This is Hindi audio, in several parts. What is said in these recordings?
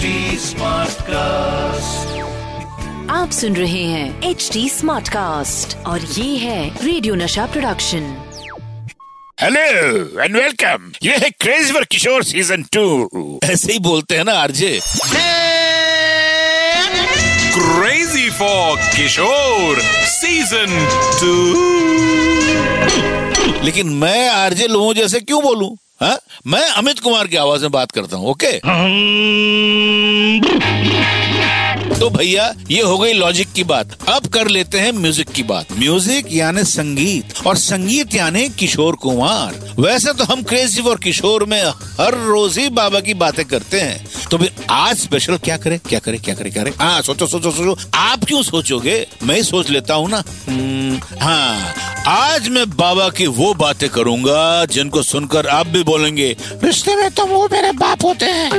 HD कास्ट आप सुन रहे हैं एच डी स्मार्ट कास्ट और ये है रेडियो नशा प्रोडक्शन हेलो एंड वेलकम ये है crazy for Kishore season two ऐसे ही बोलते हैं ना RJ. Crazy for Kishore Season 2 लेकिन मैं आरजे लोगों जैसे क्यों बोलूँ? हाँ? मैं अमित कुमार की आवाज़ में बात करता हूँ, ओके? तो भैया, ये हो गई लॉजिक की बात। अब कर लेते हैं म्यूज़िक की बात। म्यूज़िक यानी संगीत, और संगीत यानी किशोर कुमार। वैसे तो हम क्रेजी फॉर किशोर में हर रोज ही बाबा की बातें करते हैं। तो फिर आज स्पेशल क्या करे? क्या करे? क्या करे? क्या करे? हाँ सोचो सोचो सोचो। आप क्यों सोचोगे? मैं सोच लेता हूँ ना। हम्म, हाँ। आज मैं बाबा की वो बातें करूँगा जिनको सुनकर आप भी बोलेंगे रिश्ते में तो वो मेरे बाप होते हैं।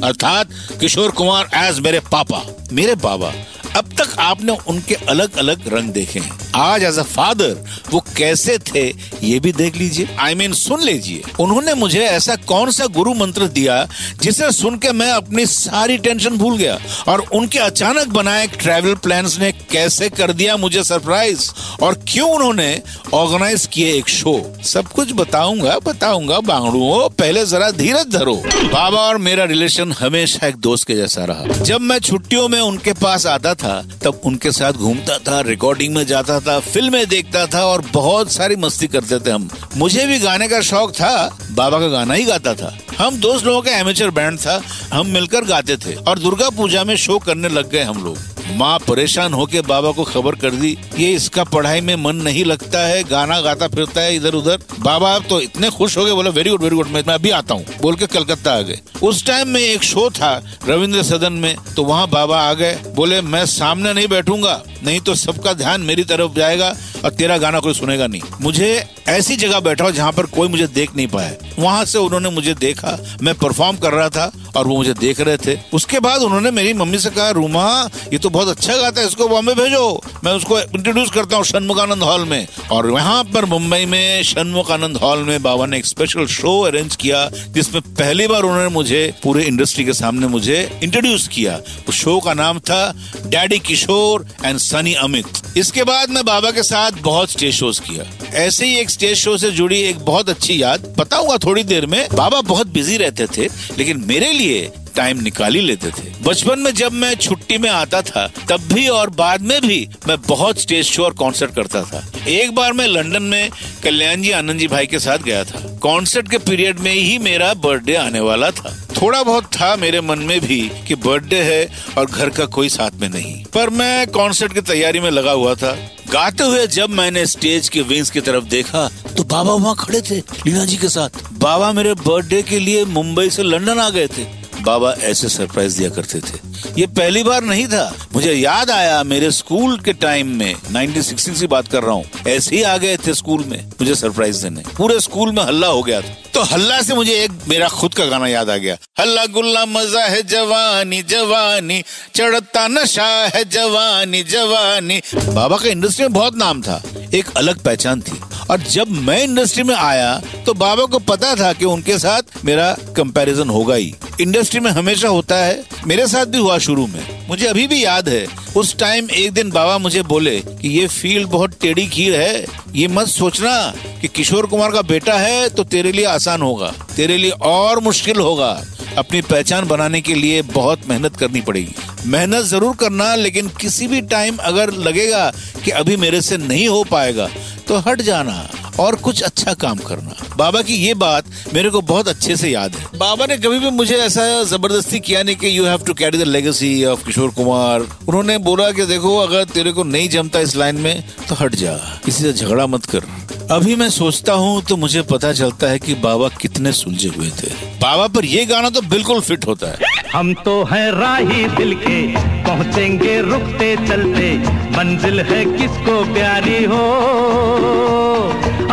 अर्थात किशोर कुमार एज मेरे पापा। मेरे बाबा। अब तक आपने उनके अलग अलग रंग देखे हैं। आज एज अ फादर वो कैसे थे ये भी देख लीजिए। आई I मीन mean, सुन लीजिए। उन्होंने मुझे ऐसा कौन सा गुरु मंत्र दिया जिसे सुन के मैं अपनी सारी टेंशन भूल गया। और उनके अचानक बनाए ट्रैवल प्लान ने कैसे कर दिया मुझे सरप्राइज़ और क्यों उन्होंने ऑर्गेनाइज किए एक शो सब कुछ बताऊँगा बताऊँगा बांगड़ुओं पहले जरा धीरज धरो। बाबा और मेरा रिलेशन हमेशा एक दोस्त के जैसा रहा। जब मैं छुट्टियों में उनके पास आता था तब उनके साथ घूमता था रिकॉर्डिंग में जाता था फ़िल्में देखता था और बहुत सारी मस्ती करते थे हम। मुझे भी गाने का शौक था, बाबा का गाना ही गाता था। हम दोस्त लोगों का एमेचर बैंड था, हम मिलकर गाते थे और दुर्गा पूजा में शो करने लग गए हम लोग। माँ परेशान होके बाबा को खबर कर दी, ये इसका पढ़ाई में मन नहीं लगता है, गाना गाता फिरता है इधर उधर। बाबा आप तो इतने खुश हो गए, बोले वेरी गुड वेरी गुड मैं अभी आता हूँ। बोल के कलकत्ता आ गए। उस टाइम में एक शो था रविंद्र सदन में तो वहाँ बाबा आ गए। बोले, मैं सामने नहीं बैठूँगा, नहीं तो सबका ध्यान मेरी तरफ़ जाएगा। और तेरा गाना कोई सुनेगा नहीं। मुझे ऐसी जगह बैठा जहाँ पर कोई मुझे देख नहीं पाया वहाँ से उन्होंने मुझे देखा, मैं परफॉर्म कर रहा था और वो मुझे देख रहे थे। उसके बाद उन्होंने मेरी मम्मी से कहा, रूमा, ये तो बहुत अच्छा गाता है, इसको बॉम्बे भेजो। मैं उसको इंट्रोड्यूस करता हूँ षणमुखानंद हॉल में। और यहाँ पर मुंबई में षणमुखानंद हॉल में बाबा ने एक स्पेशल शो अरेंज किया, जिसमें पहली बार उन्होंने मुझे पूरे इंडस्ट्री के सामने मुझे इंट्रोड्यूस किया। उस शो का नाम था daddy Kishore and Sunny Amit इसके बाद मैं बाबा के साथ बहुत स्टेज शोज़ किया। ऐसे ही एक स्टेज शो से जुड़ी एक बहुत अच्छी याद बताऊँगा थोड़ी देर में बाबा बहुत बिज़ी रहते थे, लेकिन मेरे लिए टाइम निकाल ही लेते थे। बचपन में जब मैं छुट्टी में आता था, तब भी और बाद में भी मैं बहुत स्टेज शो और कॉन्सर्ट करता था। एक बार मैं लंदन में कल्याण जी, आनंद जी भाई के साथ गया था। कॉन्सर्ट के पीरियड में ही मेरा बर्थडे आने वाला था। थोड़ा बहुत था मेरे मन में भी कि बर्थडे है और घर का कोई साथ में नहीं। पर मैं कॉन्सर्ट की तैयारी में लगा हुआ था। गाते हुए जब मैंने स्टेज के विंग्स की तरफ़ देखा तो बाबा वहाँ खड़े थे लीना जी के साथ। बाबा मेरे बर्थडे के लिए मुंबई से लंदन आ गए थे। बाबा ऐसे सरप्राइज़ दिया करते थे। ये पहली बार नहीं था। मुझे याद आया मेरे स्कूल के टाइम में 1960 की बात कर रहा हूँ। ऐसे ही आ गए थे स्कूल में, मुझे सरप्राइज़ देने। पूरे स्कूल में हल्ला हो गया था। तो हल्ला से मुझे एक, मेरा खुद का गाना याद आ गया। हल्ला गुल्ला मज़ा है जवानी जवानी। चढ़ता नशा है जवानी जवानी। बाबा का इंडस्ट्री में बहुत नाम था। एक अलग पहचान थी। और जब मैं इंडस्ट्री में आया तो बाबा को पता था कि उनके साथ मेरा कंपैरिजन होगा ही। इंडस्ट्री में हमेशा होता है, मेरे साथ भी हुआ शुरू में। मुझे अभी भी याद है, उस टाइम एक दिन बाबा मुझे बोले कि ये फ़ील्ड बहुत टेढ़ी खीर है, ये मत सोचना कि किशोर कुमार का बेटा है तो तेरे लिए आसान होगा, तेरे लिए और मुश्किल होगा। अपनी पहचान बनाने के लिए बहुत मेहनत करनी पड़ेगी। मेहनत ज़रूर करना, लेकिन किसी भी टाइम अगर लगेगा कि अभी मेरे से नहीं हो पाएगा तो हट जाना। और कुछ अच्छा काम करना। बाबा की ये बात मेरे को बहुत अच्छे से याद है। बाबा ने कभी भी मुझे ऐसा ज़बरदस्ती किया नहीं कि you have to carry the legacy of Kishore Kumar. उन्होंने बोला कि देखो, अगर तेरे को नहीं जमता इस लाइन में तो हट जा। किसी से झगड़ा मत कर। अभी मैं सोचता हूँ तो मुझे पता चलता है कि बाबा कितने सुलझे हुए थे। बाबा पर ये गाना तो बिल्कुल फिट होता है। हम तो हैं राही दिल के, पहुँचेंगे रुकते चलते। मंजिल है किसको प्यारी हो?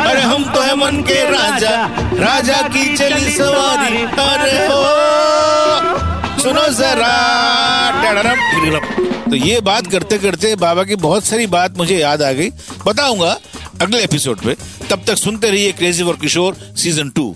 अरे हम तो है मन के राजा राजा की चली सवारी अरे हो। सुनो जरा तो ये बात करते करते बाबा की बहुत सारी बात मुझे याद आ गई। बताऊँगा अगले एपिसोड में तब तक सुनते रहिए crazy for Kishore season two